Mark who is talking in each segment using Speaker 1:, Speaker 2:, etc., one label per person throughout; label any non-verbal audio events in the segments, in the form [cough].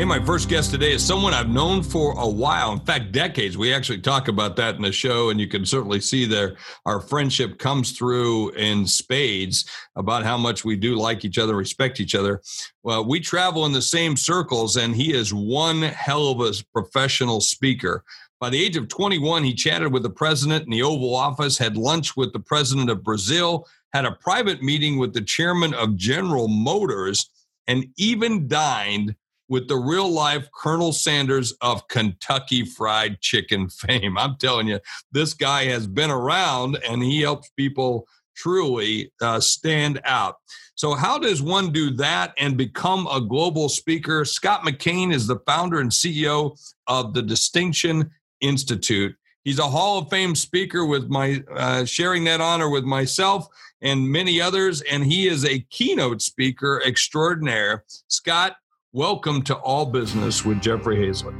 Speaker 1: Hey, my first guest today is someone I've known for a while. In fact, decades. We actually talk about that in the show, and you can certainly see there our friendship comes through in spades about how much we do like each other, respect each other. Well, we travel in the same circles, and he is one hell of a professional speaker. By the age of 21, he chatted with the president in the Oval Office, had lunch with the president of Brazil, had a private meeting with the chairman of General Motors, and even dined with the real life Colonel Sanders of Kentucky Fried Chicken [laughs] fame. I'm telling you, this guy has been around and he helps people truly uh, stand out. So, how does one do that and become a global speaker? Scott McKain is the founder and CEO of the Distinction Institute. He's a Hall of Fame speaker with my uh, sharing that honor with myself and many others, and he is a keynote speaker extraordinaire. Scott, Welcome to All Business with Jeffrey Hayzlett.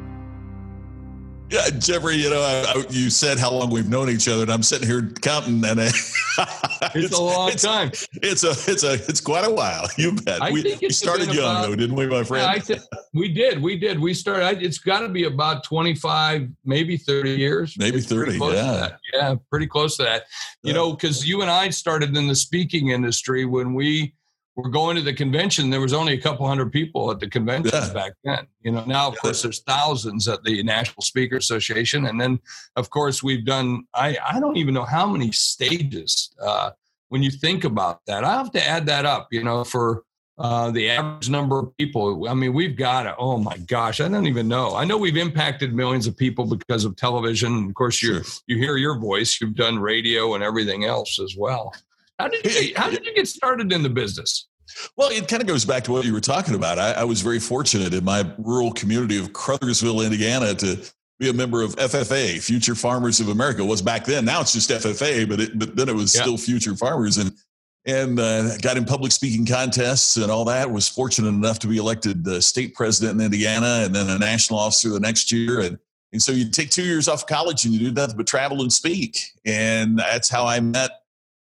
Speaker 2: Yeah, Jeffrey, you know, I, I, you said how long we've known each other, and I'm sitting here counting, and
Speaker 1: it's, uh, [laughs] it's, a long
Speaker 2: it's,
Speaker 1: time.
Speaker 2: It's a, it's a, it's quite a while. You bet. I we, we started young, about, though, didn't we, my friend?
Speaker 1: Yeah, we did, we did. We started. It's got to be about 25, maybe 30 years.
Speaker 2: Maybe 30. Yeah,
Speaker 1: yeah, pretty close to that. You yeah. know, because you and I started in the speaking industry when we we're going to the convention. There was only a couple hundred people at the convention yeah. back then. You know, now of yeah. course there's thousands at the National Speaker Association, and then of course we've done. I I don't even know how many stages. Uh, when you think about that, I have to add that up. You know, for uh, the average number of people. I mean, we've got it. Oh my gosh, I don't even know. I know we've impacted millions of people because of television. Of course, you sure. you hear your voice. You've done radio and everything else as well. How did you how did you get started in the business?
Speaker 2: Well, it kind of goes back to what you were talking about. I, I, was very fortunate in my rural community of Crothersville, Indiana, to be a member of FFA, Future Farmers of America. It was back then. Now it's just FFA, but, it, but then it was yeah. still Future Farmers, and and uh, got in public speaking contests and all that. Was fortunate enough to be elected uh, state president in Indiana, and then a national officer the next year, and and so you take two years off college and you do nothing but travel and speak, and that's how I met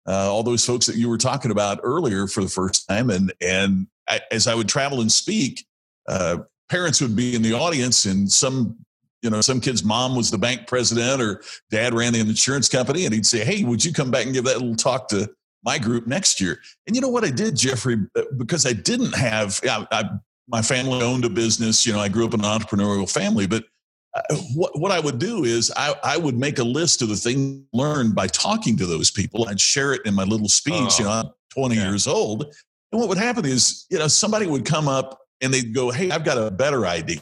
Speaker 2: uh, all those folks that you were talking about earlier for the first time. And and I, as I would travel and speak, uh, parents would be in the audience, and some you know some kid's mom was the bank president or dad ran the insurance company, and he'd say, "Hey, would you come back and give that little talk to?" my group next year and you know what i did jeffrey uh, because i didn't have I, I, my family owned a business you know i grew up in an entrepreneurial family but Uh, what, what I would do is I, I would make a list of the things learned by talking to those people. I'd share it in my little speech. Oh, you know, I'm 20 yeah. years old. And what would happen is, you know, somebody would come up and they'd go, Hey, I've got a better idea.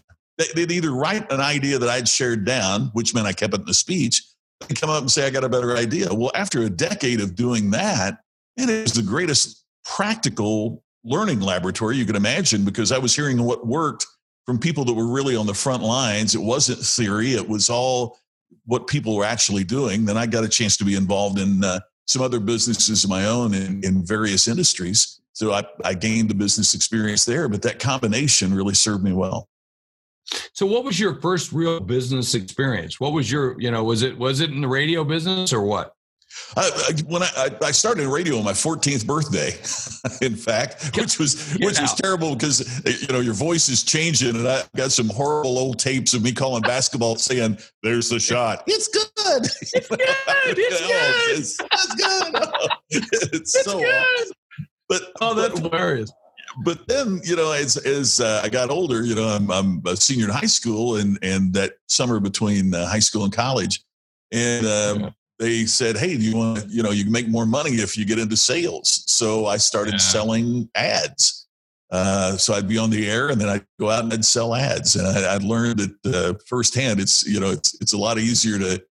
Speaker 2: They'd either write an idea that I'd shared down, which meant I kept it in the speech, and come up and say, I got a better idea. Well, after a decade of doing that, and it was the greatest practical learning laboratory you could imagine because I was hearing what worked from people that were really on the front lines. It wasn't theory, it was all what people were actually doing. Then I got a chance to be involved in uh, some other businesses of my own in, in various industries. So I, I gained the business experience there, but that combination really served me well.
Speaker 1: So what was your first real business experience? What was your, you know, was it was it in the radio business or what?
Speaker 2: I, when I, I, started in radio on my 14th birthday, [laughs] in fact, which was which was terrible because you know your voice is changing, and I got some horrible old tapes of me calling basketball saying, "There's the shot. It's good. [laughs]
Speaker 1: It's good. It's good. It's,
Speaker 2: good. [laughs] it's,
Speaker 1: so good. Awesome.
Speaker 2: But
Speaker 1: oh, that's but, hilarious.
Speaker 2: But then you know, as as uh, I got older, you know, I'm, I'm a senior in high school, and and that summer between uh, high school and college, and. Um, yeah they said, "Hey, do you want to, you know, you can make more money if you get into sales." So I started yeah. selling ads. Uh, so I'd be on the air, and then I'd go out and I'd sell ads, and I, would learned it uh, firsthand. It's you know, it's it's a lot easier to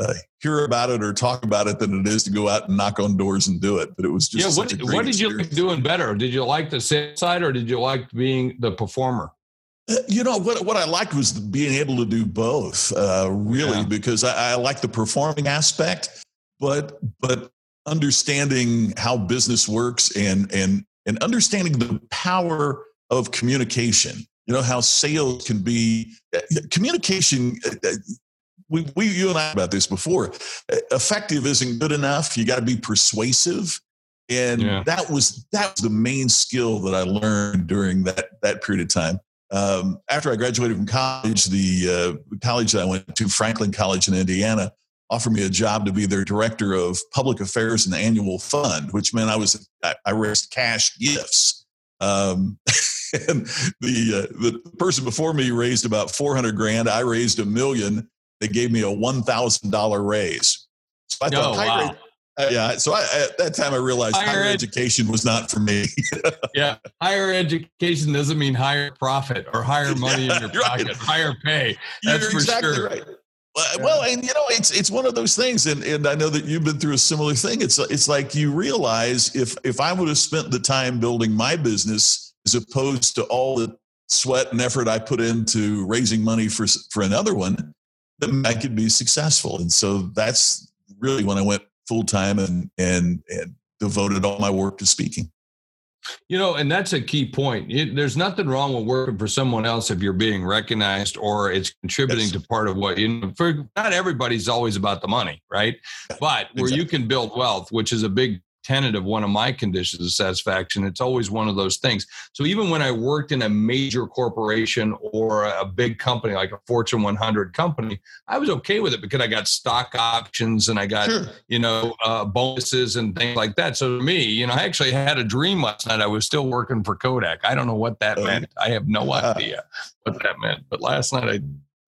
Speaker 2: uh, hear about it or talk about it than it is to go out and knock on doors and do it. But it was just
Speaker 1: yeah. What, what did you like doing better? Did you like the sales side, or did you like being the performer?
Speaker 2: Uh, you know what? What I liked was being able to do both, uh, really, yeah. because I, I like the performing aspect, but but understanding how business works and and and understanding the power of communication. You know how sales can be communication. We, we you and I about this before. Effective isn't good enough. You got to be persuasive, and yeah. that was that was the main skill that I learned during that that period of time. Um, after I graduated from college, the uh, college that I went to, Franklin College in Indiana, offered me a job to be their director of public affairs and annual fund, which meant I was I, I raised cash gifts. Um, [laughs] and the uh, the person before me raised about four hundred grand. I raised a million. They gave me a one thousand dollar raise. So I thought, oh, wow. Yeah. So I, at that time, I realized higher, higher ed- education was not for me. [laughs]
Speaker 1: yeah. Higher education doesn't mean higher profit or higher money yeah, in your [laughs] pocket, right. higher pay. That's You're for exactly sure. Right.
Speaker 2: Well, and you know, it's it's one of those things, and, and I know that you've been through a similar thing. It's it's like you realize if if I would have spent the time building my business as opposed to all the sweat and effort I put into raising money for for another one, then I could be successful. And so that's really when I went full time and and and devoted all my work to speaking.
Speaker 1: You know, and that's a key point. It, there's nothing wrong with working for someone else if you're being recognized or it's contributing yes. to part of what you know. For not everybody's always about the money, right? But where exactly. you can build wealth, which is a big tenet of one of my conditions of satisfaction. It's always one of those things. So even when I worked in a major corporation or a big company like a Fortune 100 company, I was okay with it because I got stock options and I got sure. you know uh, bonuses and things like that. So to me, you know, I actually had a dream last night. I was still working for Kodak. I don't know what that oh, meant. I have no [laughs] idea what that meant. But last night I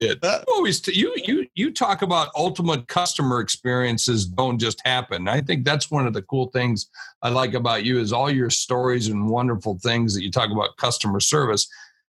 Speaker 1: it. Uh, you always t- you you you talk about ultimate customer experiences don't just happen. I think that's one of the cool things I like about you is all your stories and wonderful things that you talk about customer service.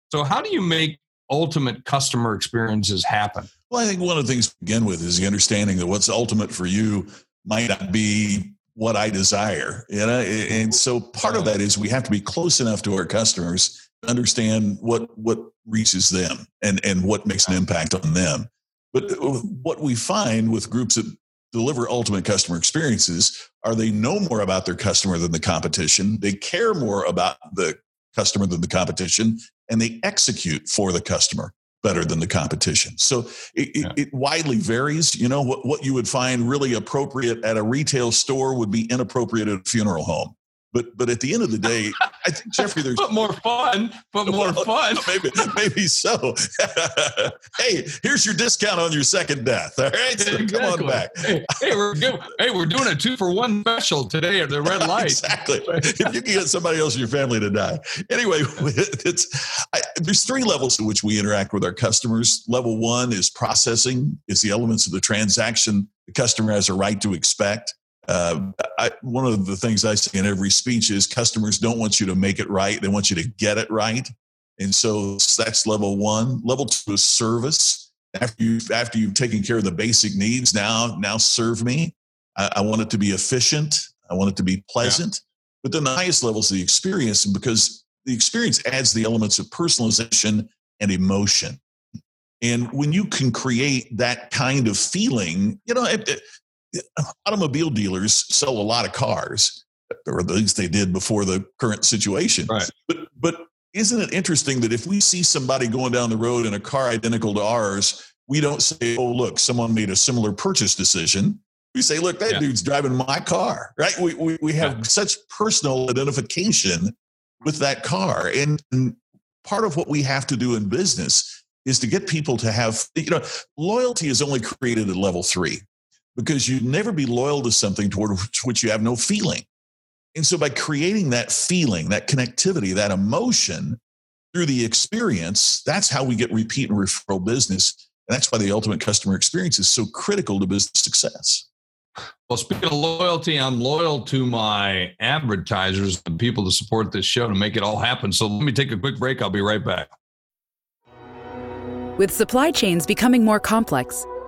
Speaker 1: So how do you make ultimate customer experiences happen?
Speaker 2: Well, I think one of the things to begin with is the understanding that what's ultimate for you might not be what I desire. You know, and so part of that is we have to be close enough to our customers understand what what reaches them and and what makes an impact on them. But uh, what we find with groups that deliver ultimate customer experiences are they know more about their customer than the competition they care more about the customer than the competition and they execute for the customer better than the competition. So it, yeah. it, it widely varies you know what, what you would find really appropriate at a retail store would be inappropriate at a funeral home but but at the end of the day, I think [laughs] Jeffrey, there's
Speaker 1: but more fun, but more well, fun. [laughs]
Speaker 2: Maybe maybe so. [laughs] hey, here's your discount on your second death. All right, so exactly. come on back.
Speaker 1: Hey, hey, we're hey, we're doing a two for one special today at the red light.
Speaker 2: exactly. if you can get somebody else in your family to die. Anyway, it's I, there's three levels in which we interact with our customers. Level one is processing. Is the elements of the transaction the customer has a right to expect. Uh, I, one of the things I say in every speech is customers don't want you to make it right; they want you to get it right. And so that's level one. Level two is service. After you after you've taken care of the basic needs, now now serve me. I, I want it to be efficient. I want it to be pleasant. Yeah. But then the highest level is the experience, because the experience adds the elements of personalization and emotion. And when you can create that kind of feeling, you know, [sighs] automobile dealers sell a lot of cars, or at least they did before the current situation.
Speaker 1: Right.
Speaker 2: But but isn't it interesting that if we see somebody going down the road in a car identical to ours, we don't say, "Oh, look, someone made a similar purchase decision." We say, "Look, that yeah. dude's driving my car." Right? We we, we have yeah. such personal identification with that car, and, and part of what we have to do in business is to get people to have you know loyalty is only created at level three because you'd never be loyal to something toward which you have no feeling. And so by creating that feeling, that connectivity, that emotion through the experience, that's how we get repeat and referral business. And that's why the ultimate customer experience is so critical to business success.
Speaker 1: Well, speaking of loyalty, I'm loyal to my advertisers and people to support this show to make it all happen. So let me take a quick break. I'll be right back.
Speaker 3: With supply chains becoming more complex,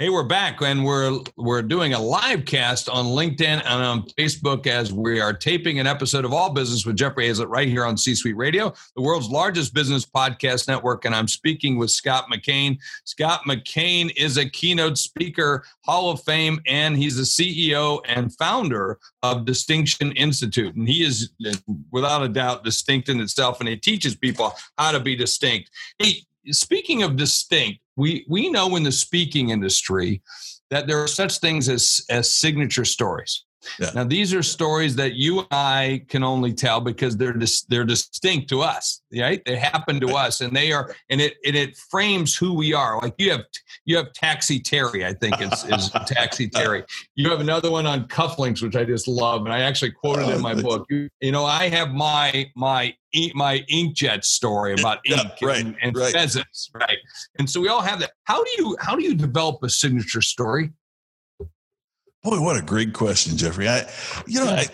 Speaker 1: Hey, we're back and we're we're doing a live cast on LinkedIn and on Facebook as we are taping an episode of All Business with Jeffrey Hayzlett right here on C Suite Radio, the world's largest business podcast network. And I'm speaking with Scott McKain. Scott McKain is a keynote speaker, Hall of Fame, and he's the CEO and founder of Distinction Institute. And he is, without a doubt, distinct in itself, and he teaches people how to be distinct. Hey, speaking of distinct, we we know in the speaking industry that there are such things as as signature stories. Yeah. Now these are stories that you and I can only tell because they're dis- they're distinct to us, right? They happen to us, and they are, and it and it frames who we are. Like you have you have Taxi Terry, I think is is [laughs] Taxi Terry. You have another one on cufflinks, which I just love, and I actually quoted in my oh, book. You, you know, I have my my my inkjet story about [laughs] ink yeah, right, and, and right. pheasants, right? And so we all have that. How do you how do you develop a signature story?
Speaker 2: Boy, what a great question, Jeffrey. I, you know, I,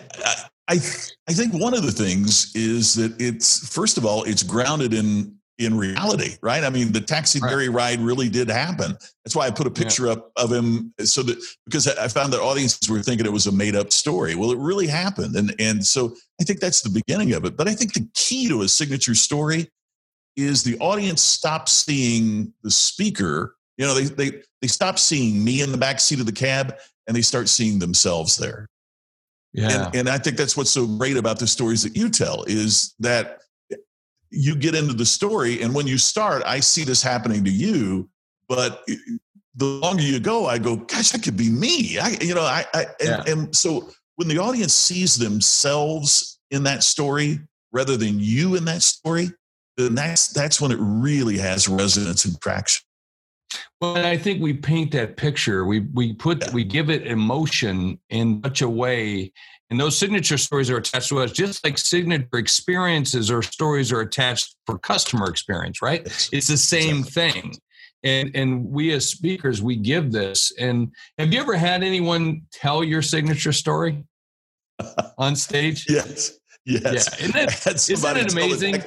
Speaker 2: I, I, think one of the things is that it's first of all, it's grounded in in reality, right? I mean, the taxi right. ride really did happen. That's why I put a picture yeah. up of him so that because I found that audiences were thinking it was a made up story. Well, it really happened, and and so I think that's the beginning of it. But I think the key to a signature story is the audience stops seeing the speaker. You know, they they they stop seeing me in the back seat of the cab and they start seeing themselves there. Yeah. And, and I think that's what's so great about the stories that you tell is that you get into the story and when you start i see this happening to you but the longer you go i go gosh that could be me i you know i, I and, yeah. and so when the audience sees themselves in that story rather than you in that story then that's that's when it really has resonance and traction
Speaker 1: well, I think we paint that picture. We we put yeah. we give it emotion in such a way, and those signature stories are attached to us, just like signature experiences or stories are attached for customer experience. Right? It's the same exactly. thing. And and we as speakers, we give this. And have you ever had anyone tell your signature story [laughs] on stage?
Speaker 2: yes. Yes.
Speaker 1: Yeah. Isn't it, isn't it amazing?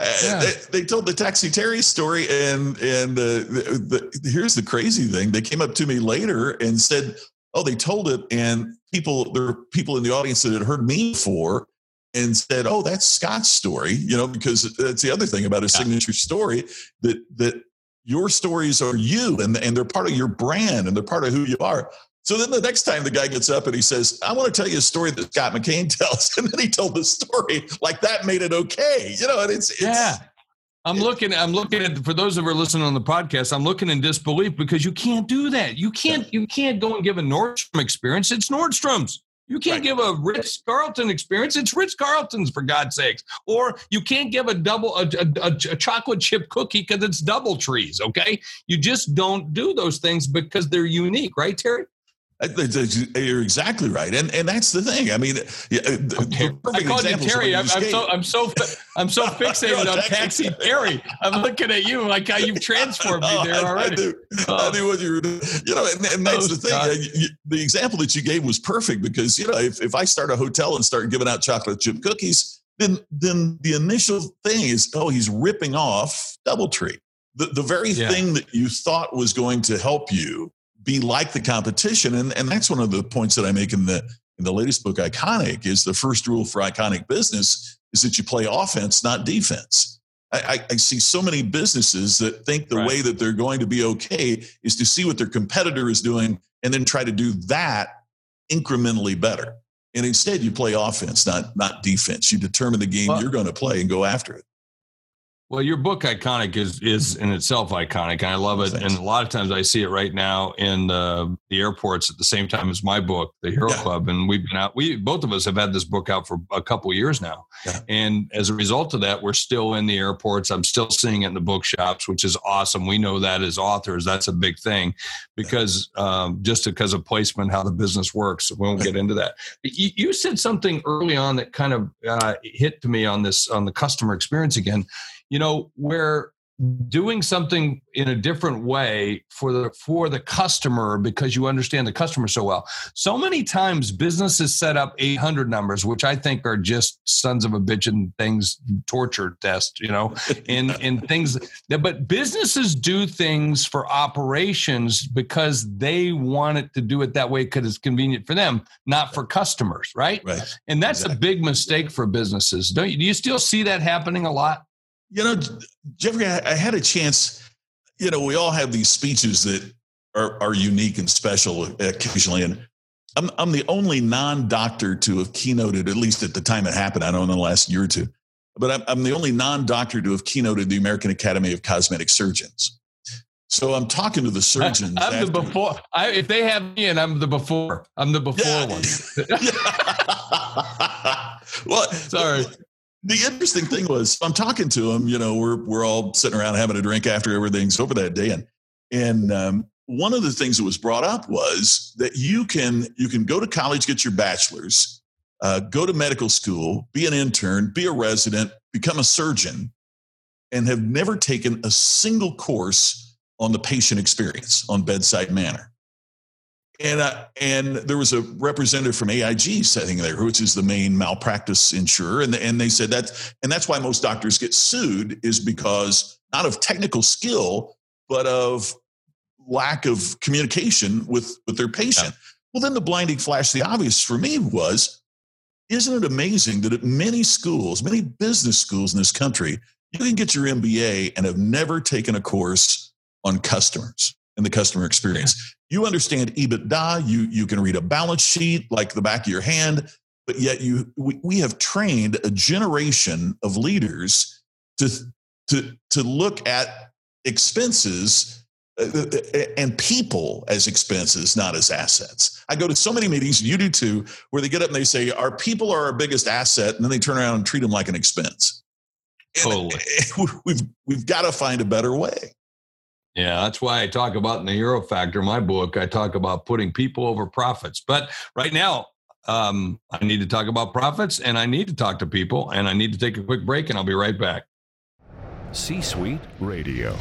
Speaker 2: Yeah. They, they, told the Taxi Terry story, and and uh, the, the, here's the crazy thing: they came up to me later and said, "Oh, they told it," and people there were people in the audience that had heard me before and said, "Oh, that's Scott's story," you know, because that's the other thing about a signature story that that your stories are you, and and they're part of your brand, and they're part of who you are. So then the next time the guy gets up and he says, I want to tell you a story that Scott McKain [laughs] tells. And then he told the story like that made it okay. You know, and it's, it's
Speaker 1: yeah. I'm looking. I'm looking at for those of you listening on the podcast. I'm looking in disbelief because you can't do that. You can't. You can't go and give a Nordstrom experience. It's Nordstrom's. You can't right. give a Ritz Carlton experience. It's Ritz Carlton's for God's sakes. Or you can't give a double a, a, a chocolate chip cookie because it's DoubleTree's. Okay, you just don't do those things because they're unique, right, Terry?
Speaker 2: You're exactly right, and and that's the thing. I mean, uh,
Speaker 1: okay. I called you Terry. I'm, I'm, so I'm so [laughs] I'm so fixated on Taxi Terry. I'm looking at you like how you've transformed me oh, there already. I, knew,
Speaker 2: oh. I knew what you were doing. You know, and, and that's oh, the thing. Uh, you, the example that you gave was perfect because you know if, if I start a hotel and start giving out chocolate chip cookies, then then the initial thing is oh he's ripping off DoubleTree. The the very yeah. thing that you thought was going to help you be like the competition. And, and that's one of the points that I make in the in the latest book, Iconic, is the first rule for iconic business is that you play offense, not defense. I, I see so many businesses that think the right. way that they're going to be okay is to see what their competitor is doing and then try to do that incrementally better. And instead, you play offense, not not defense. You determine the game well, you're going to play and go after it.
Speaker 1: Well, your book iconic is is in itself iconic, and I love it. And a lot of times I see it right now in uh, the airports at the same time as my book, The Hero yeah. Club. And we've been out. We both of us have had this book out for a couple years now, yeah. and as a result of that, we're still in the airports. I'm still seeing it in the bookshops, which is awesome. We know that as authors, that's a big thing, because um, just because of placement, how the business works. We won't get into that. [laughs] You, you said something early on that kind of uh, hit to me on this on the customer experience again you know, where doing something in a different way for the for the customer because you understand the customer so well. So many times businesses set up 800 numbers, which I think are just sons of a bitch and things torture test, you know, [laughs] and and things. But businesses do things for operations because they want it to do it that way because it's convenient for them, not for customers, right?
Speaker 2: Right.
Speaker 1: And that's exactly. a big mistake for businesses. Don't you? Do you still see that happening a lot?
Speaker 2: You know, Jeffrey, I, I had a chance. You know, we all have these speeches that are, are unique and special occasionally, and I'm I'm the only non-doctor to have keynoted, at least at the time it happened. I don't know in the last year or two, but I'm, I'm the only non-doctor to have keynoted the American Academy of Cosmetic Surgeons. So I'm talking to the [laughs] surgeons.
Speaker 1: I'm after. the before. I, if they have me, and I'm the before. I'm the before yeah. one. [laughs] [laughs]
Speaker 2: well,
Speaker 1: sorry
Speaker 2: the interesting thing was I'm talking to him, you know, we're we're all sitting around having a drink after everything's over that day. And and um, one of the things that was brought up was that you can you can go to college, get your bachelor's, uh, go to medical school, be an intern, be a resident, become a surgeon, and have never taken a single course on the patient experience on bedside manner. And, uh, and there was a representative from AIG sitting there, which is the main malpractice insurer. And, and they said that, and that's why most doctors get sued is because not of technical skill, but of lack of communication with, with their patient. Yeah. Well, then the blinding flash, the obvious for me was, isn't it amazing that at many schools, many business schools in this country, you can get your MBA and have never taken a course on customers and the customer experience. You understand EBITDA, you, you can read a balance sheet like the back of your hand, but yet you we, we have trained a generation of leaders to, to, to look at expenses uh, uh, uh, and people as expenses, not as assets. I go to so many meetings, you do too, where they get up and they say, Our people are our biggest asset, and then they turn around and treat them like an expense.
Speaker 1: Totally. [laughs]
Speaker 2: we've we've got to find a better way.
Speaker 1: Yeah, that's why I talk about in the Hero Factor, my book, I talk about putting people over profits. But right now, um, I need to talk about profits and I need to talk to people and I need to take a quick break and I'll be right back.
Speaker 4: C Suite Radio.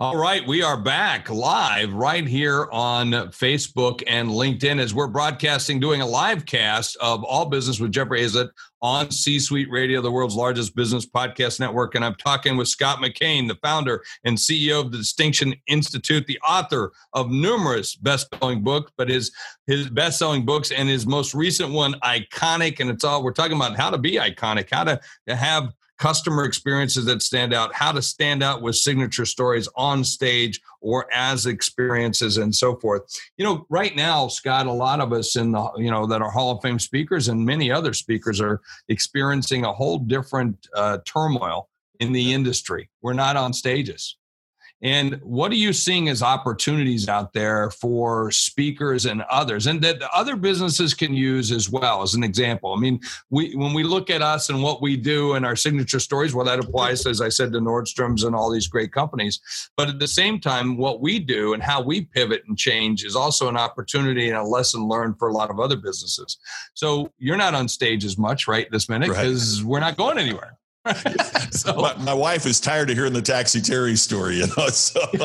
Speaker 1: All right, we are back live right here on Facebook and LinkedIn as we're broadcasting, doing a live cast of All Business with Jeffrey Hayzlett on C Suite Radio, the world's largest business podcast network. And I'm talking with Scott McKain, the founder and CEO of the Distinction Institute, the author of numerous best-selling books, but his his best-selling books and his most recent one, Iconic. And it's all we're talking about how to be iconic, how to have customer experiences that stand out, how to stand out with signature stories on stage or as experiences and so forth. You know, right now, Scott, a lot of us in the, you know, that are Hall of Fame speakers and many other speakers are experiencing a whole different uh, turmoil in the industry. We're not on stages. And what are you seeing as opportunities out there for speakers and others, and that other businesses can use as well as an example? I mean, we when we look at us and what we do and our signature stories, well, that applies, as I said, to Nordstrom's and all these great companies. But at the same time, what we do and how we pivot and change is also an opportunity and a lesson learned for a lot of other businesses. So you're not on stage as much right this minute because right. we're not going anywhere. [laughs]
Speaker 2: so, my, my, wife is tired of hearing the taxi Terry story, you know. So [laughs]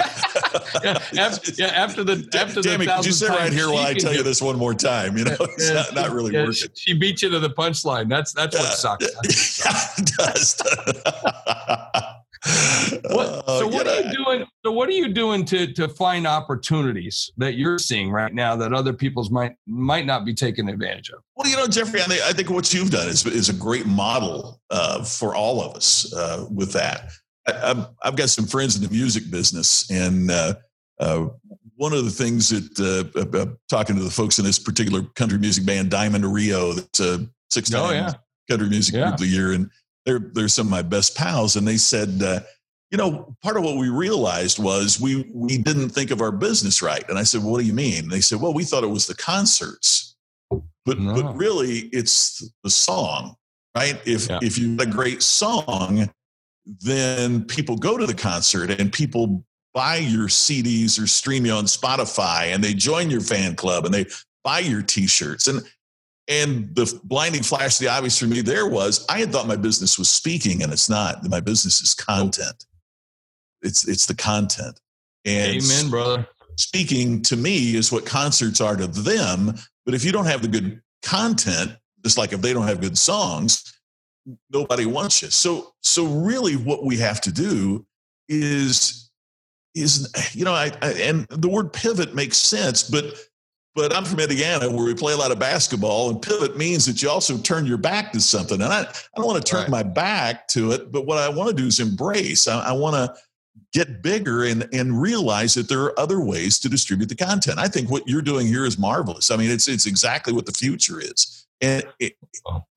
Speaker 1: yeah, after, yeah, after the after
Speaker 2: Damn
Speaker 1: the
Speaker 2: it, could you sit right here while I tell you this one more time? You know, it's yeah, not, not, really yeah, working.
Speaker 1: She beat you to the punchline. That's that's what sucks.
Speaker 2: Yeah, [laughs] it does.
Speaker 1: What, uh, so what are you doing? So what are you doing to to find opportunities that you're seeing right now that other people's might might not be taking advantage of?
Speaker 2: Well, you know, Jeffrey, I think, I think what you've done is is a great model uh, for all of us uh, with that. I, have got some friends in the music business, and uh, uh, one of the things that uh, talking to the folks in this particular country music band, Diamond Rio, that's a six time oh, yeah. country music yeah. group of the year, and they're they're some of my best pals, and they said, uh, you know, part of what we realized was we we didn't think of our business right. And I said, well, what do you mean? And they said, well, we thought it was the concerts, but no. but really it's the song, right? If yeah. if you have a great song, then people go to the concert and people buy your CDs or stream you on Spotify and they join your fan club and they buy your t-shirts and and the blinding flash, of the obvious for me there was I had thought my business was speaking, and it's not. My business is content. It's it's the content. And
Speaker 1: Amen, brother.
Speaker 2: Speaking to me is what concerts are to them. But if you don't have the good content, just like if they don't have good songs, nobody wants you. So so really, what we have to do is is you know I, I and the word pivot makes sense, but but I'm from Indiana where we play a lot of basketball, and pivot means that you also turn your back to something. And I, I don't want to turn right. my back to it, but what I want to do is embrace. I, I want to get bigger and, and realize that there are other ways to distribute the content. I think what you're doing here is marvelous. I mean, it's it's exactly what the future is. And it,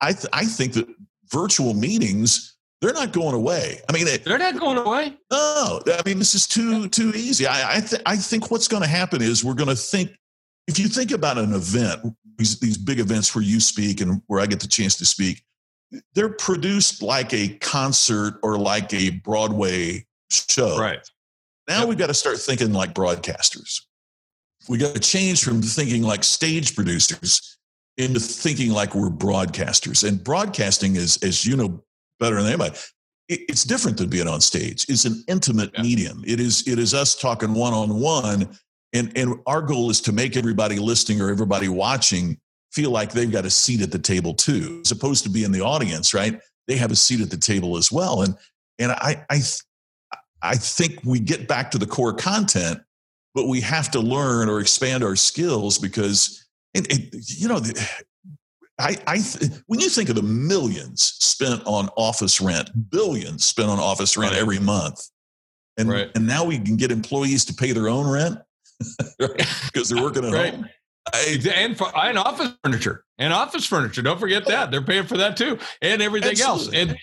Speaker 2: I, th- I think that virtual meetings they're not going away. I mean,
Speaker 1: they're not going away.
Speaker 2: No, I mean this is too too easy. I I, th- I think what's going to happen is we're going to think if you think about an event, these, these big events where you speak and where I get the chance to speak, they're produced like a concert or like a Broadway show.
Speaker 1: Right.
Speaker 2: Now yep. we've got to start thinking like broadcasters. We got to change from thinking like stage producers into thinking like we're broadcasters. And broadcasting is, as you know better than anybody, it's different than being on stage. It's an intimate yeah. medium. It is it is us talking one on one and, and our goal is to make everybody listening or everybody watching feel like they've got a seat at the table too, as opposed to be in the audience, right? They have a seat at the table as well. And, and I, I, I think we get back to the core content, but we have to learn or expand our skills because, it, it, you know, I, I th- when you think of the millions spent on office rent, billions spent on office rent every month, and right. and now we can get employees to pay their own rent because they're working at right. home.
Speaker 1: I, and, for, and office furniture and office furniture. Don't forget that they're paying for that too, and everything Absolutely. else. And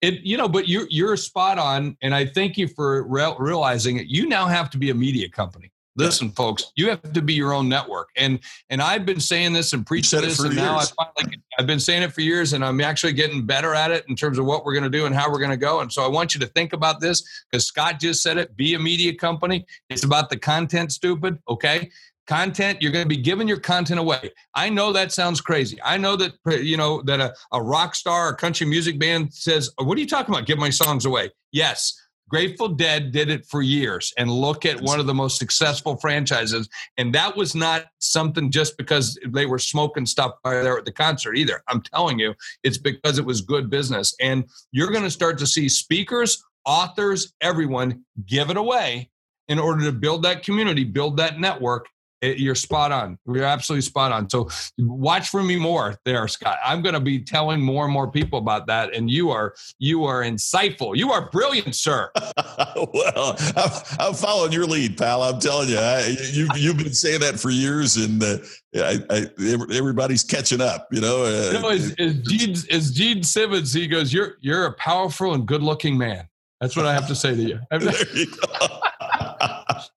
Speaker 1: it, you know, but you're you're spot on, and I thank you for re- realizing it. You now have to be a media company. Listen, folks, you have to be your own network. And and I've been saying this and preaching this, and years. now I finally I've been saying it for years, and I'm actually getting better at it in terms of what we're going to do and how we're going to go. And so I want you to think about this because Scott just said it. Be a media company. It's about the content. Stupid, okay? content you're going to be giving your content away i know that sounds crazy i know that uh, you know that a, a rock star a country music band says what are you talking about give my songs away yes Grateful Dead did it for years and look at one of the most successful franchises. And that was not something just because they were smoking stuff there at the concert either. I'm telling you, it's because it was good business. And you're going to start to see speakers, authors, everyone give it away in order to build that community, build that network, it, you're spot on. You're absolutely spot on. So watch for me more there, Scott. I'm going to be telling more and more people about that. And you are you are insightful. You are brilliant, sir. [laughs]
Speaker 2: well, I'm, I'm, following your lead, pal. I'm telling you, I, you you've been saying that for years, and uh, I, I, everybody's catching up. You know, uh,
Speaker 1: you know as, as, Gene, as Gene Simmons, he goes, "You're you're a powerful and good looking man." That's what I have to say to you. [laughs]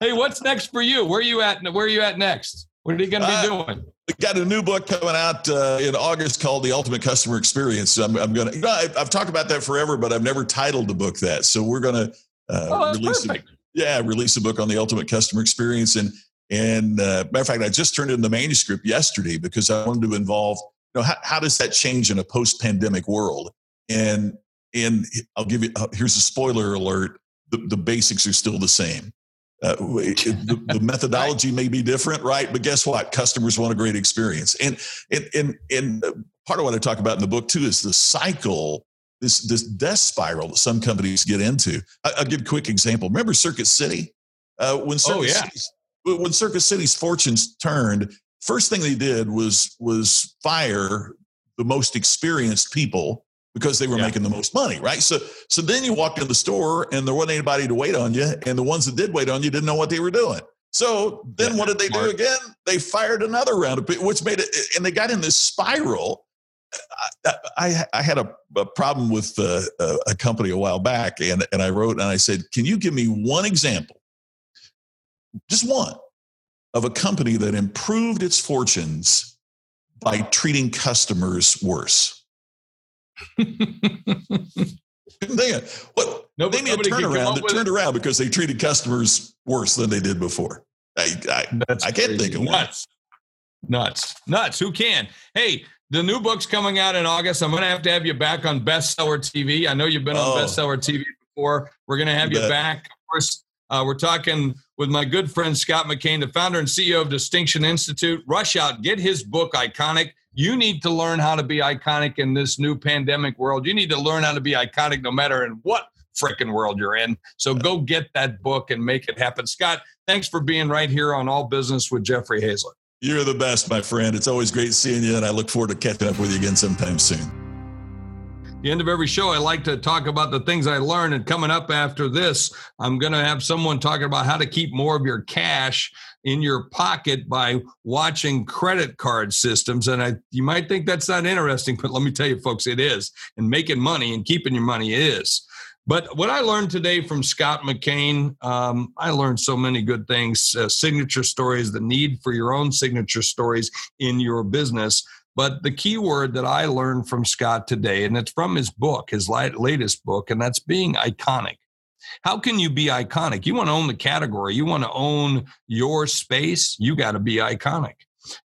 Speaker 1: hey, what's next for you? Where are you at? Where are you at next? What are you going to be uh, doing?
Speaker 2: We got a new book coming out uh, in August called The Ultimate Customer Experience. I'm, I'm going to, you know, I, have talked about that forever, but I've never titled the book that. So we're going to uh, oh, release, a, yeah, release a book on the Ultimate Customer Experience. And and uh, matter of fact, I just turned in the manuscript yesterday because I wanted to involve, you know, how, how does that change in a post-pandemic world? And and I'll give you uh, here's a spoiler alert: the, the basics are still the same. Uh, the, the, [laughs] methodology may be different, right? But guess what? Customers want a great experience, and and and and part of what I talk about in the book too is the cycle, this this death spiral that some companies get into. I, will give a quick example. Remember Circuit City? Uh, when Circuit oh, yeah. City's, when Circuit City's fortunes turned, first thing they did was was fire the most experienced people because they were yeah. making the most money, right? So so then you walked in the store and there wasn't anybody to wait on you, and the ones that did wait on you didn't know what they were doing. So then yeah, what did they smart. do again? They fired another round of people, which made it, and they got in this spiral. I, I, I had a, a, problem with uh, a company a while back, and, and I wrote and I said, Can you give me one example, just one, of a company that improved its fortunes by treating customers worse? What? Nobody, they made a turnaround that turned it. around because they treated customers worse than they did before. I, I, I can't think of
Speaker 1: nuts. One. Nuts. Nuts. Who can? Hey, the new book's coming out in August. I'm going to have to have you back on Bestseller TV. I know you've been on oh. Bestseller TV before. We're going to have you, you back Of course, uh, we're talking with my good friend Scott McKain, the founder and CEO of Distinction Institute. Rush out, get his book, Iconic. You need to learn how to be iconic in this new pandemic world. You need to learn how to be iconic no matter in what freaking world you're in. So go get that book and make it happen. Scott, thanks for being right here on All Business with Jeffrey Hayzlett.
Speaker 2: You're the best, my friend. It's always great seeing you, and I look forward to catching up with you again sometime soon
Speaker 1: the end of every show, I like to talk about the things I learned. And coming up after this, I'm going to have someone talking about how to keep more of your cash in your pocket by watching credit card systems. And I, you might think that's not interesting, [laughs] but let me tell you, folks, it is. And making money and keeping your money is. But what I learned today from Scott McKain, um, I learned so many good things uh, signature stories, the need for your own signature stories in your business. But the key word that I learned from Scott today, and it's from his book, his latest book, and that's being iconic. How can you be iconic? You want to own the category, you want to own your space, you got to be iconic.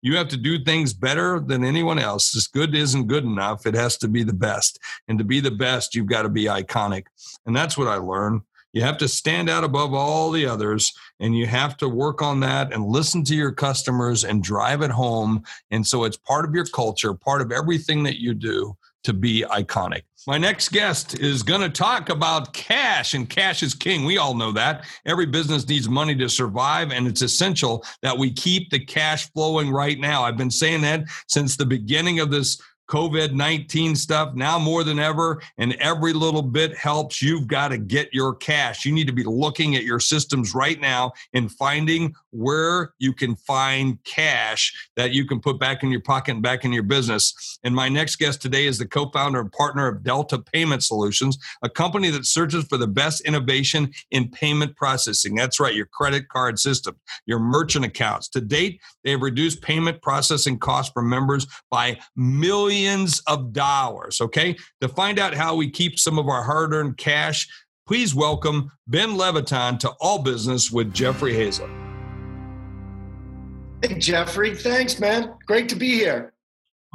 Speaker 1: You have to do things better than anyone else. This good isn't good enough. It has to be the best. And to be the best, you've got to be iconic. And that's what I learned. You have to stand out above all the others and you have to work on that and listen to your customers and drive it home. And so it's part of your culture, part of everything that you do to be iconic. My next guest is going to talk about cash, and cash is king. We all know that. Every business needs money to survive, and it's essential that we keep the cash flowing right now. I've been saying that since the beginning of this COVID 19 stuff now more than ever, and every little bit helps. You've got to get your cash. You need to be looking at your systems right now and finding where you can find cash that you can put back in your pocket and back in your business. And my next guest today is the co founder and partner of Delta Payment Solutions, a company that searches for the best innovation in payment processing. That's right, your credit card system, your merchant accounts. To date, they have reduced payment processing costs for members by millions of dollars. Okay. To find out how we keep some of our hard earned cash, please welcome Ben Levitan to All Business with Jeffrey Hayzlett.
Speaker 5: Hey, Jeffrey. Thanks, man. Great to be here.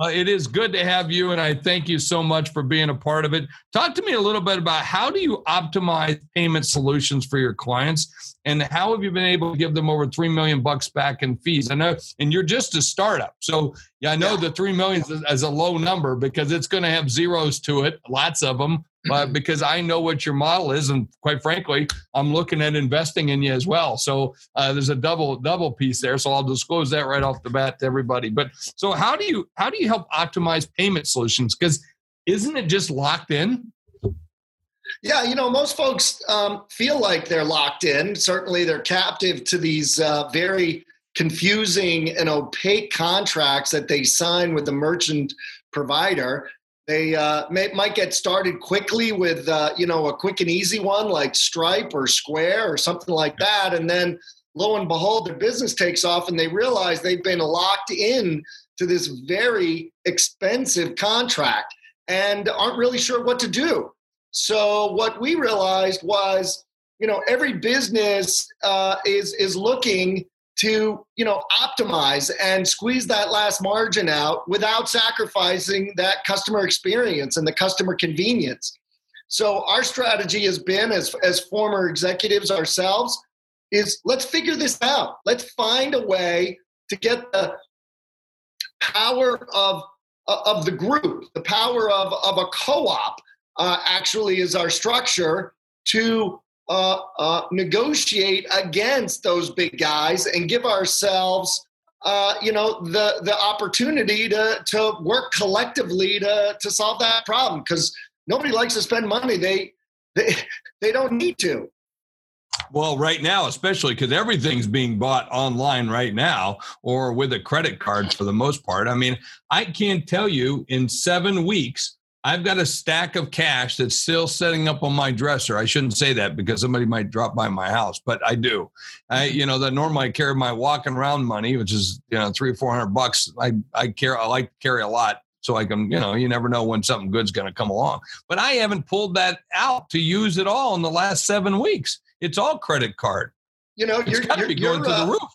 Speaker 1: Uh, it is good to have you, and I thank you so much for being a part of it. Talk to me a little bit about how do you optimize payment solutions for your clients, and how have you been able to give them over three million bucks back in fees? I know, and you're just a startup, so yeah, I know yeah. the three million is, is a low number because it's going to have zeros to it, lots of them but because I know what your model is, and quite frankly, I'm looking at investing in you as well. So uh, there's a double double piece there. So I'll disclose that right off the bat to everybody. But so how do you how do you help optimize payment solutions? Because isn't it just locked in?
Speaker 5: Yeah, you know, most folks um, feel like they're locked in. Certainly, they're captive to these uh, very confusing and opaque contracts that they sign with the merchant provider they uh, may, might get started quickly with uh, you know a quick and easy one like Stripe or Square or something like that, and then lo and behold, their business takes off, and they realize they've been locked in to this very expensive contract and aren't really sure what to do. So what we realized was, you know, every business uh, is is looking to you know optimize and squeeze that last margin out without sacrificing that customer experience and the customer convenience. So our strategy has been as as former executives ourselves is let's figure this out. Let's find a way to get the power of of the group the power of of a co-op uh, actually is our structure to uh, uh, negotiate against those big guys and give ourselves, uh, you know, the the opportunity to to work collectively to to solve that problem because nobody likes to spend money they they [laughs] they don't need to.
Speaker 1: Well, right now, especially because everything's being bought online right now or with a credit card for the most part. I mean, I can't tell you in seven weeks I've got a stack of cash that's still setting up on my dresser. I shouldn't say that because somebody might drop by my house, but I do. I, mm-hmm. you know, that normally I carry my walking around money, which is you know three or four hundred bucks. I I carry I like to carry a lot so I can you know you never know when something good's going to come along. But I haven't pulled that out to use at all in the last seven weeks. It's all credit card.
Speaker 5: You know,
Speaker 1: it's
Speaker 5: you're,
Speaker 1: got to be going through uh, the roof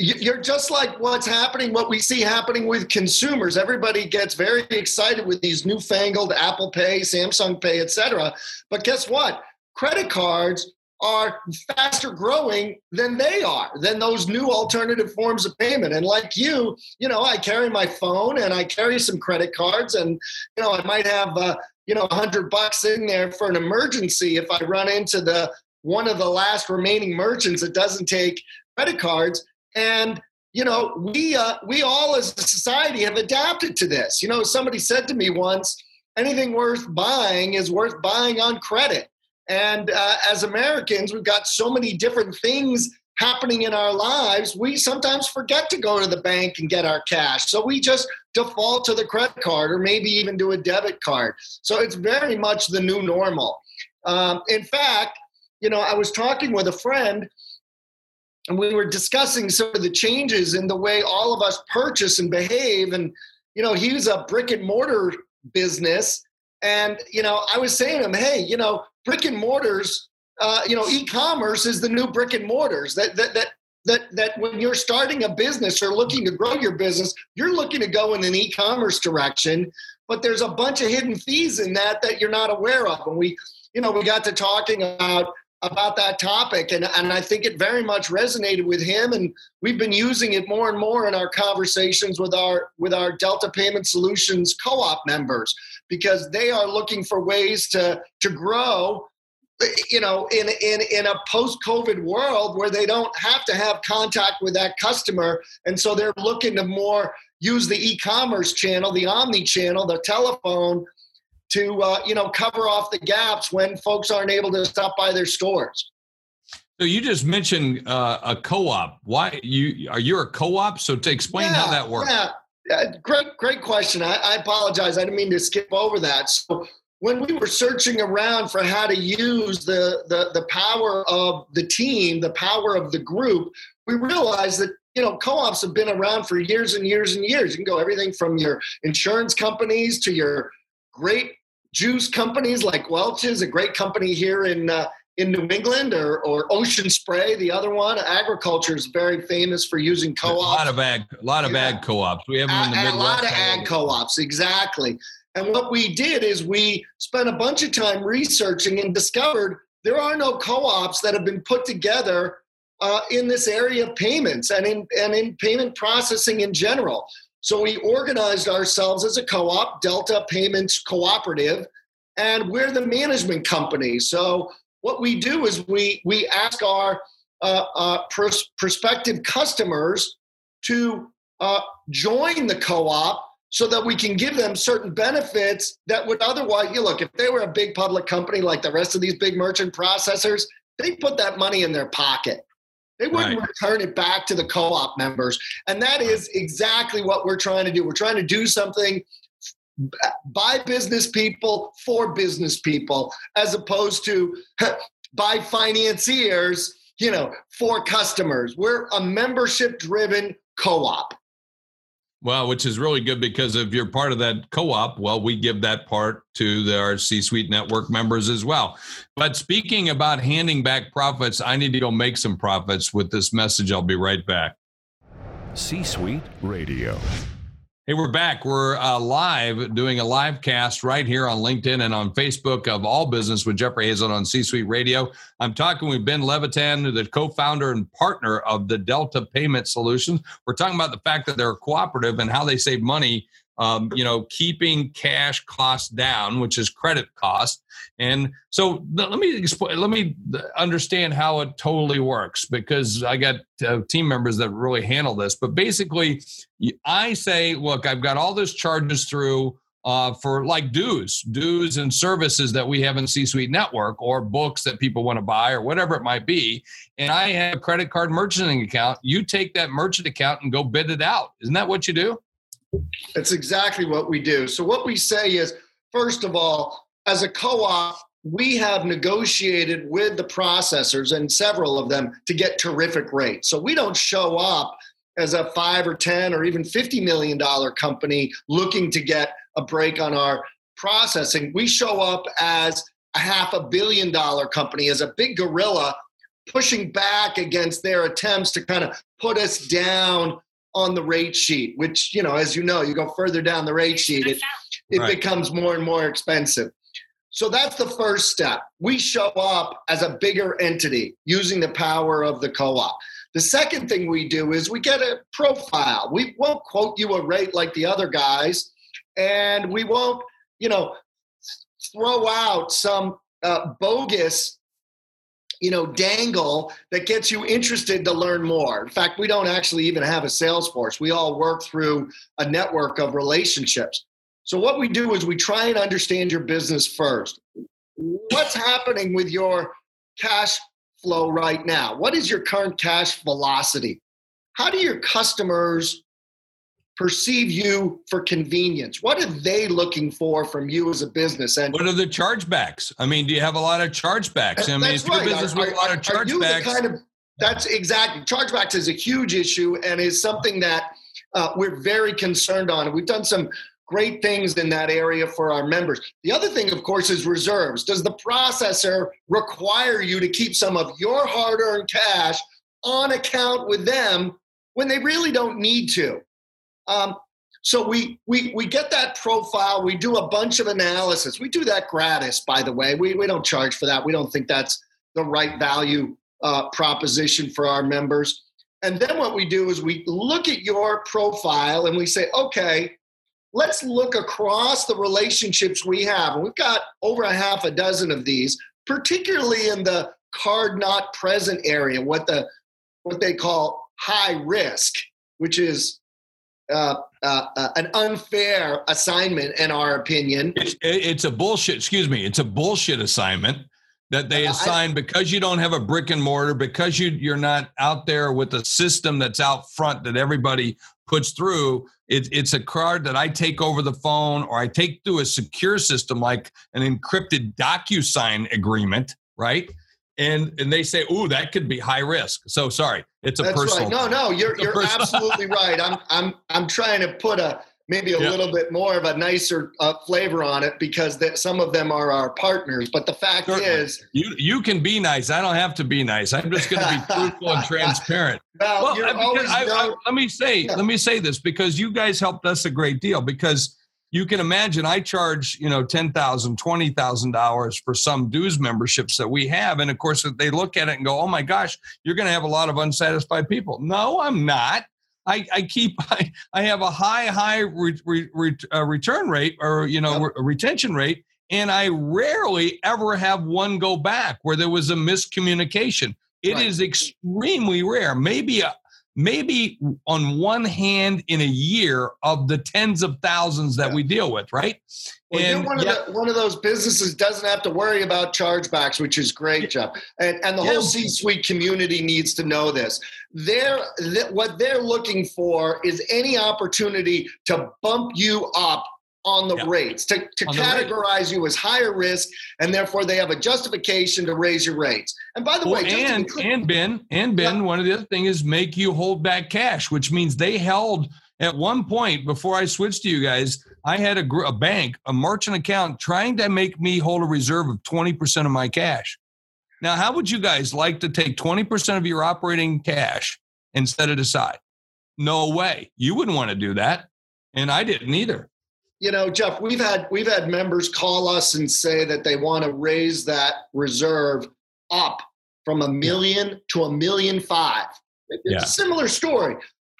Speaker 5: you're just like what's happening what we see happening with consumers everybody gets very excited with these newfangled apple pay samsung pay etc but guess what credit cards are faster growing than they are, than those new alternative forms of payment. And like you, you know, I carry my phone and I carry some credit cards, and you know, I might have uh, you know a hundred bucks in there for an emergency if I run into the one of the last remaining merchants that doesn't take credit cards. And you know, we uh, we all as a society have adapted to this. You know, somebody said to me once, anything worth buying is worth buying on credit. And uh, as Americans, we've got so many different things happening in our lives, we sometimes forget to go to the bank and get our cash. So we just default to the credit card or maybe even do a debit card. So it's very much the new normal. Um, in fact, you know, I was talking with a friend and we were discussing some of the changes in the way all of us purchase and behave. And, you know, he's a brick and mortar business. And, you know, I was saying to him, hey, you know, brick and mortars, uh, you know, e-commerce is the new brick and mortars. That that that that that when you're starting a business or looking to grow your business, you're looking to go in an e-commerce direction, but there's a bunch of hidden fees in that that you're not aware of. And we, you know, we got to talking about about that topic and, and i think it very much resonated with him and we've been using it more and more in our conversations with our with our delta payment solutions co-op members because they are looking for ways to to grow you know in in in a post covid world where they don't have to have contact with that customer and so they're looking to more use the e-commerce channel the omni channel the telephone to uh, you know cover off the gaps when folks aren't able to stop by their stores
Speaker 1: so you just mentioned uh, a co-op why you are you a co-op so to explain yeah, how that works
Speaker 5: yeah uh, great, great question. I, I, apologize. I didn't mean to skip over that. So when we were searching around for how to use the, the, the power of the team, the power of the group, we realized that you know co-ops have been around for years and years and years. You can go everything from your insurance companies to your great juice companies like Welch's, a great company here in uh, in New England or, or Ocean Spray, the other one. Agriculture is very famous for using co-ops.
Speaker 1: A lot of ag, a lot of yeah. ag co-ops. We have them in the Midwest.
Speaker 5: A lot of ag co-ops, exactly. And what we did is we spent a bunch of time researching and discovered there are no co-ops that have been put together uh, in this area of payments and in and in payment processing in general. So we organized ourselves as a co-op, Delta Payments Cooperative, and we're the management company. So what we do is we we ask our uh, uh, prospective customers to uh, join the co-op so that we can give them certain benefits that would otherwise you look if they were a big public company like the rest of these big merchant processors they put that money in their pocket they wouldn't right. return it back to the co-op members. And that is exactly what we're trying to do. We're trying to do something by business people for business people as opposed to by financiers you know for customers. We're a membership driven co-op
Speaker 1: well, which is really good because if you're part of that co-op, well, we give that part to the, our C-suite network members as well. But speaking about handing back profits, I need to go make some profits with this message. I'll be right back.
Speaker 4: C-suite Radio.
Speaker 1: Hey, we're back. We're uh, live doing a live cast right here on LinkedIn and on Facebook of All Business with Jeffrey Hayzlett on C Suite Radio. I'm talking with Ben Levitan, the co founder and partner of the Delta Payment Solutions. We're talking about the fact that they're cooperative and how they save money um, you know, keeping cash costs down, which is credit cost. And so let me explain, let me understand how it totally works because I got uh, team members that really handle this. But basically, I say, look, I've got all this charges through. Uh, for like dues, dues and services that we have in C Suite Network or books that people want to buy or whatever it might be. And I have a credit card merchanting account. You take that merchant account and go bid it out. Isn't that what you do?
Speaker 5: That's exactly what we do. So, what we say is, first of all, as a co op, we have negotiated with the processors and several of them to get terrific rates. So, we don't show up as a five or 10 or even $50 million company looking to get a break on our processing. We show up as a half a billion dollar company, as a big gorilla pushing back against their attempts to kind of put us down on the rate sheet, which, you know, as you know, you go further down the rate sheet, it, it right. becomes more and more expensive. So that's the first step. We show up as a bigger entity using the power of the co op. The second thing we do is we get a profile. We won't quote you a rate like the other guys, and we won't, you know, throw out some uh, bogus, you know, dangle that gets you interested to learn more. In fact, we don't actually even have a sales force. We all work through a network of relationships. So what we do is we try and understand your business first. What's happening with your cash flow right now? What is your current cash velocity? How do your customers perceive you for convenience? What are they looking for from you as a business?
Speaker 1: And what are the chargebacks? I mean, do you have a lot of chargebacks? I mean,
Speaker 5: right. business are, with a lot of chargebacks. Kind of, that's exactly chargebacks is a huge issue and is something that uh, we're very concerned on. We've done some great things in that area for our members. The other thing, of course, is reserves. Does the processor require you to keep some of your hard earned cash on account with them when they really don't need to? Um, so we, we we get that profile. We do a bunch of analysis. We do that gratis, by the way. We we don't charge for that. We don't think that's the right value uh, proposition for our members. And then what we do is we look at your profile and we say, okay, let's look across the relationships we have. And we've got over a half a dozen of these, particularly in the card not present area, what the what they call high risk, which is uh, uh, uh, an unfair assignment, in our opinion.
Speaker 1: It's, it's, a bullshit. Excuse me. It's a bullshit assignment that they assign I, because you don't have a brick and mortar, because you you're not out there with a system that's out front that everybody puts through. It, it's a card that I take over the phone, or I take through a secure system like an encrypted DocuSign agreement, right? And and they say, "Ooh, that could be high risk." So sorry, it's a
Speaker 5: That's
Speaker 1: personal.
Speaker 5: Right. No, no, you're you're absolutely [laughs] right. I'm I'm I'm trying to put a maybe a little bit more of a nicer uh, flavor on it because that some of them are our partners. But the fact Certainly. is,
Speaker 1: you you can be nice. I don't have to be nice. I'm just going to be [laughs] truthful and transparent. [laughs]
Speaker 5: well, well I, I,
Speaker 1: let me say yeah. let me say this because you guys helped us a great deal because you can imagine I charge, you know, $10,000, $20,000 for some dues memberships that we have. And of course, they look at it and go, oh my gosh, you're going to have a lot of unsatisfied people. No, I'm not. I, I keep, [laughs] I, I have a high, high re, re, re, uh, return rate or, you know, yep. retention rate. And I rarely ever have one go back where there was a miscommunication. It right. is extremely rare. Maybe a, maybe on one hand in a year of the tens of thousands that yeah. we deal with, right?
Speaker 5: Well, and you're one, yeah. of the, one of those businesses doesn't have to worry about chargebacks, which is great, Jeff. And, and the yeah. whole C-suite community needs to know this. They're th- what they're looking for is any opportunity to bump you up on the yeah. rates to, to categorize you as higher risk and therefore they have a justification to raise your rates. And by the well, way
Speaker 1: and clear, and ben and ben yeah. one of the other things is make you hold back cash which means they held at one point before i switched to you guys i had a, a bank a merchant account trying to make me hold a reserve of 20% of my cash. Now how would you guys like to take 20% of your operating cash and set it aside? No way. You wouldn't want to do that and i didn't either
Speaker 5: you know, Jeff, we've had we've had members call us and say that they want to raise that reserve up from a million to a million five. It's yeah. a similar story.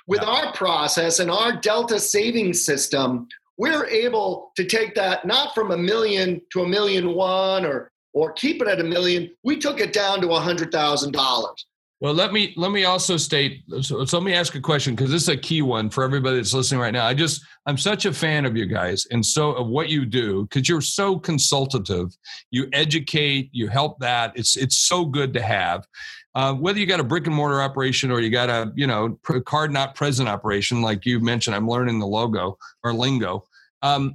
Speaker 5: With yeah. our process and our Delta savings system, we're able to take that not from a million to a million one or or keep it at a million. We took it down to a hundred thousand dollars.
Speaker 1: Well, let me let me also state. So, so let me ask a question because this is a key one for everybody that's listening right now. I just I'm such a fan of you guys and so of what you do because you're so consultative. You educate, you help that. It's it's so good to have. Uh, whether you got a brick and mortar operation or you got a you know card not present operation, like you mentioned, I'm learning the logo or lingo. Um,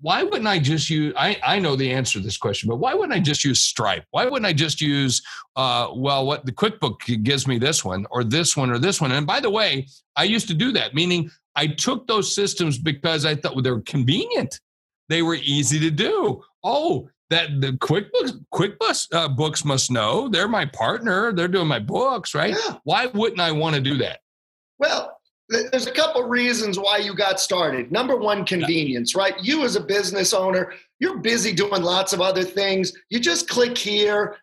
Speaker 1: why wouldn't I just use? I, I know the answer to this question, but why wouldn't I just use Stripe? Why wouldn't I just use, uh, well, what the QuickBook gives me this one or this one or this one? And by the way, I used to do that, meaning I took those systems because I thought well, they were convenient. They were easy to do. Oh, that the QuickBooks QuickBooks uh, books must know they're my partner. They're doing my books, right? Yeah. Why wouldn't I want to do that?
Speaker 5: Well, there's a couple reasons why you got started. Number one, convenience, right? You as a business owner, you're busy doing lots of other things. You just click here.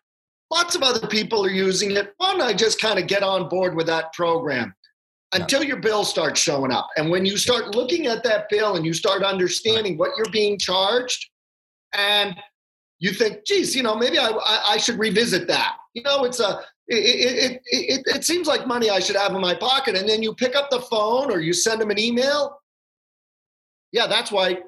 Speaker 5: Lots of other people are using it. Why don't I just kind of get on board with that program until your bill starts showing up? And when you start looking at that bill and you start understanding what you're being charged, and you think, geez, you know, maybe I, I, I should revisit that. You know, it's a it, it, it, it, seems like money I should have in my pocket. And then you pick up the phone or you send them an email. Yeah, that's why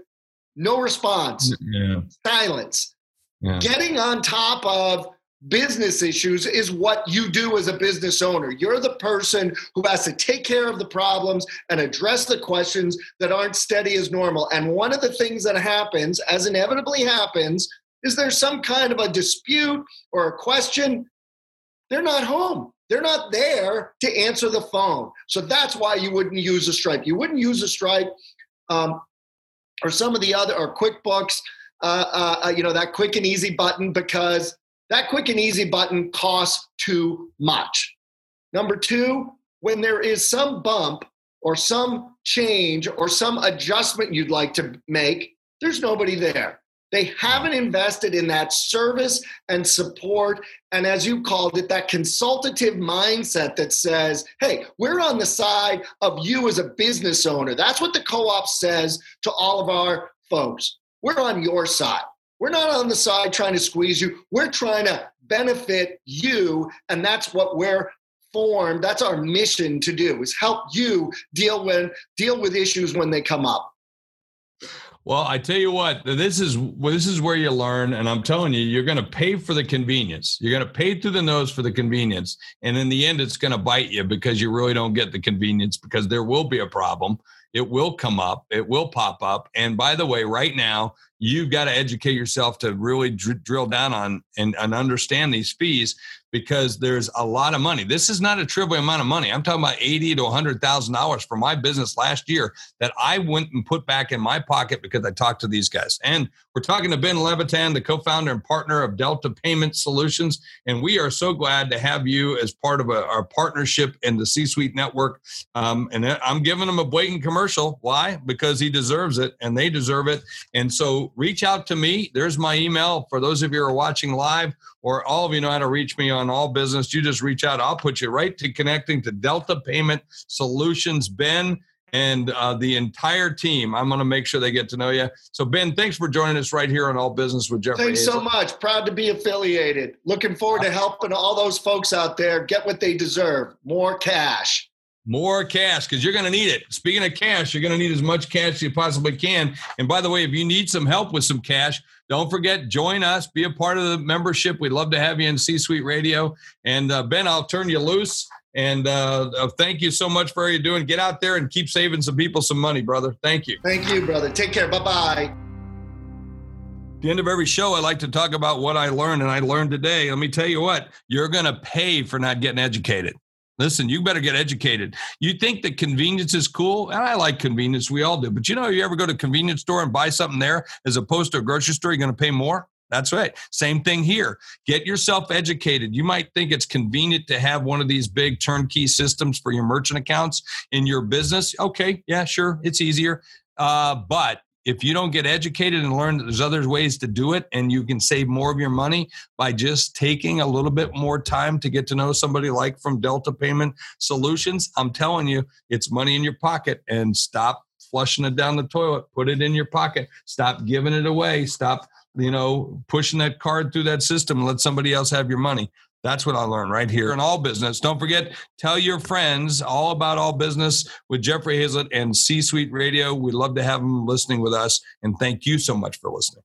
Speaker 5: no response, yeah. silence. Yeah. Getting on top of business issues is what you do as a business owner. You're the person who has to take care of the problems and address the questions that aren't steady as normal. And one of the things that happens, as inevitably happens, is there's some kind of a dispute or a question they're not home. They're not there to answer the phone. So that's why you wouldn't use a Stripe. You wouldn't use a Stripe um, or some of the other, or QuickBooks, uh, uh, uh, you know, that quick and easy button because that quick and easy button costs too much. Number two, when there is some bump or some change or some adjustment you'd like to make, there's nobody there. They haven't invested in that service and support, and as you called it, that consultative mindset that says, hey, we're on the side of you as a business owner. That's what the co op says to all of our folks. We're on your side. We're not on the side trying to squeeze you. We're trying to benefit you, and that's what we're formed. That's our mission to do is help you deal with deal with issues when they come up.
Speaker 1: Well, I tell you what, this is this is where you learn, and I'm telling you, you're going to pay for the convenience. You're going to pay through the nose for the convenience, and in the end, it's going to bite you because you really don't get the convenience because there will be a problem. It will come up. It will pop up. And by the way, right now, you've got to educate yourself to really dr- drill down on and, and understand these fees because there's a lot of money. This is not a trivial amount of money. I'm talking about eighty to hundred thousand dollars for my business last year that I went and put back in my pocket because I talked to these guys. And we're talking to Ben Levitan, the co-founder and partner of Delta Payment Solutions, and we are so glad to have you as part of a, our partnership in the C-Suite Network. Um, and I'm giving him a blatant commercial. Why? Because he deserves it, and they deserve it. And so reach out to me. There's my email for those of you who are watching live or all of you know how to reach me on all business, you just reach out. I'll put you right to connecting to Delta Payment Solutions, Ben, and uh, the entire team. I'm going to make sure they get to know you. So, Ben, thanks for joining us right here on All Business with Jeffrey.
Speaker 5: Thanks so much. Proud to be affiliated. Looking forward to helping all those folks out there get what they deserve more cash.
Speaker 1: More cash because you're going to need it. Speaking of cash, you're going to need as much cash as you possibly can. And by the way, if you need some help with some cash, don't forget, join us, be a part of the membership. We'd love to have you in C Suite Radio. And uh, Ben, I'll turn you loose. And uh, uh, thank you so much for all you're doing. Get out there and keep saving some people some money, brother. Thank you.
Speaker 5: Thank you, brother. Take care. Bye bye.
Speaker 1: the end of every show, I like to talk about what I learned, and I learned today. Let me tell you what, you're going to pay for not getting educated. Listen, you better get educated. You think that convenience is cool, and I like convenience. We all do. But you know, you ever go to a convenience store and buy something there as opposed to a grocery store, you're going to pay more. That's right. Same thing here. Get yourself educated. You might think it's convenient to have one of these big turnkey systems for your merchant accounts in your business. Okay, yeah, sure, it's easier. Uh, but if you don't get educated and learn that there's other ways to do it and you can save more of your money by just taking a little bit more time to get to know somebody like from delta payment solutions i'm telling you it's money in your pocket and stop flushing it down the toilet. Put it in your pocket. Stop giving it away. Stop you know pushing that card through that system. Let somebody else have your money that's what I learned right here in All Business. Don't forget, tell your friends all about All Business with Jeffrey Hayzlett and C Suite Radio. We'd love to have them listening with us. And thank you so much for listening.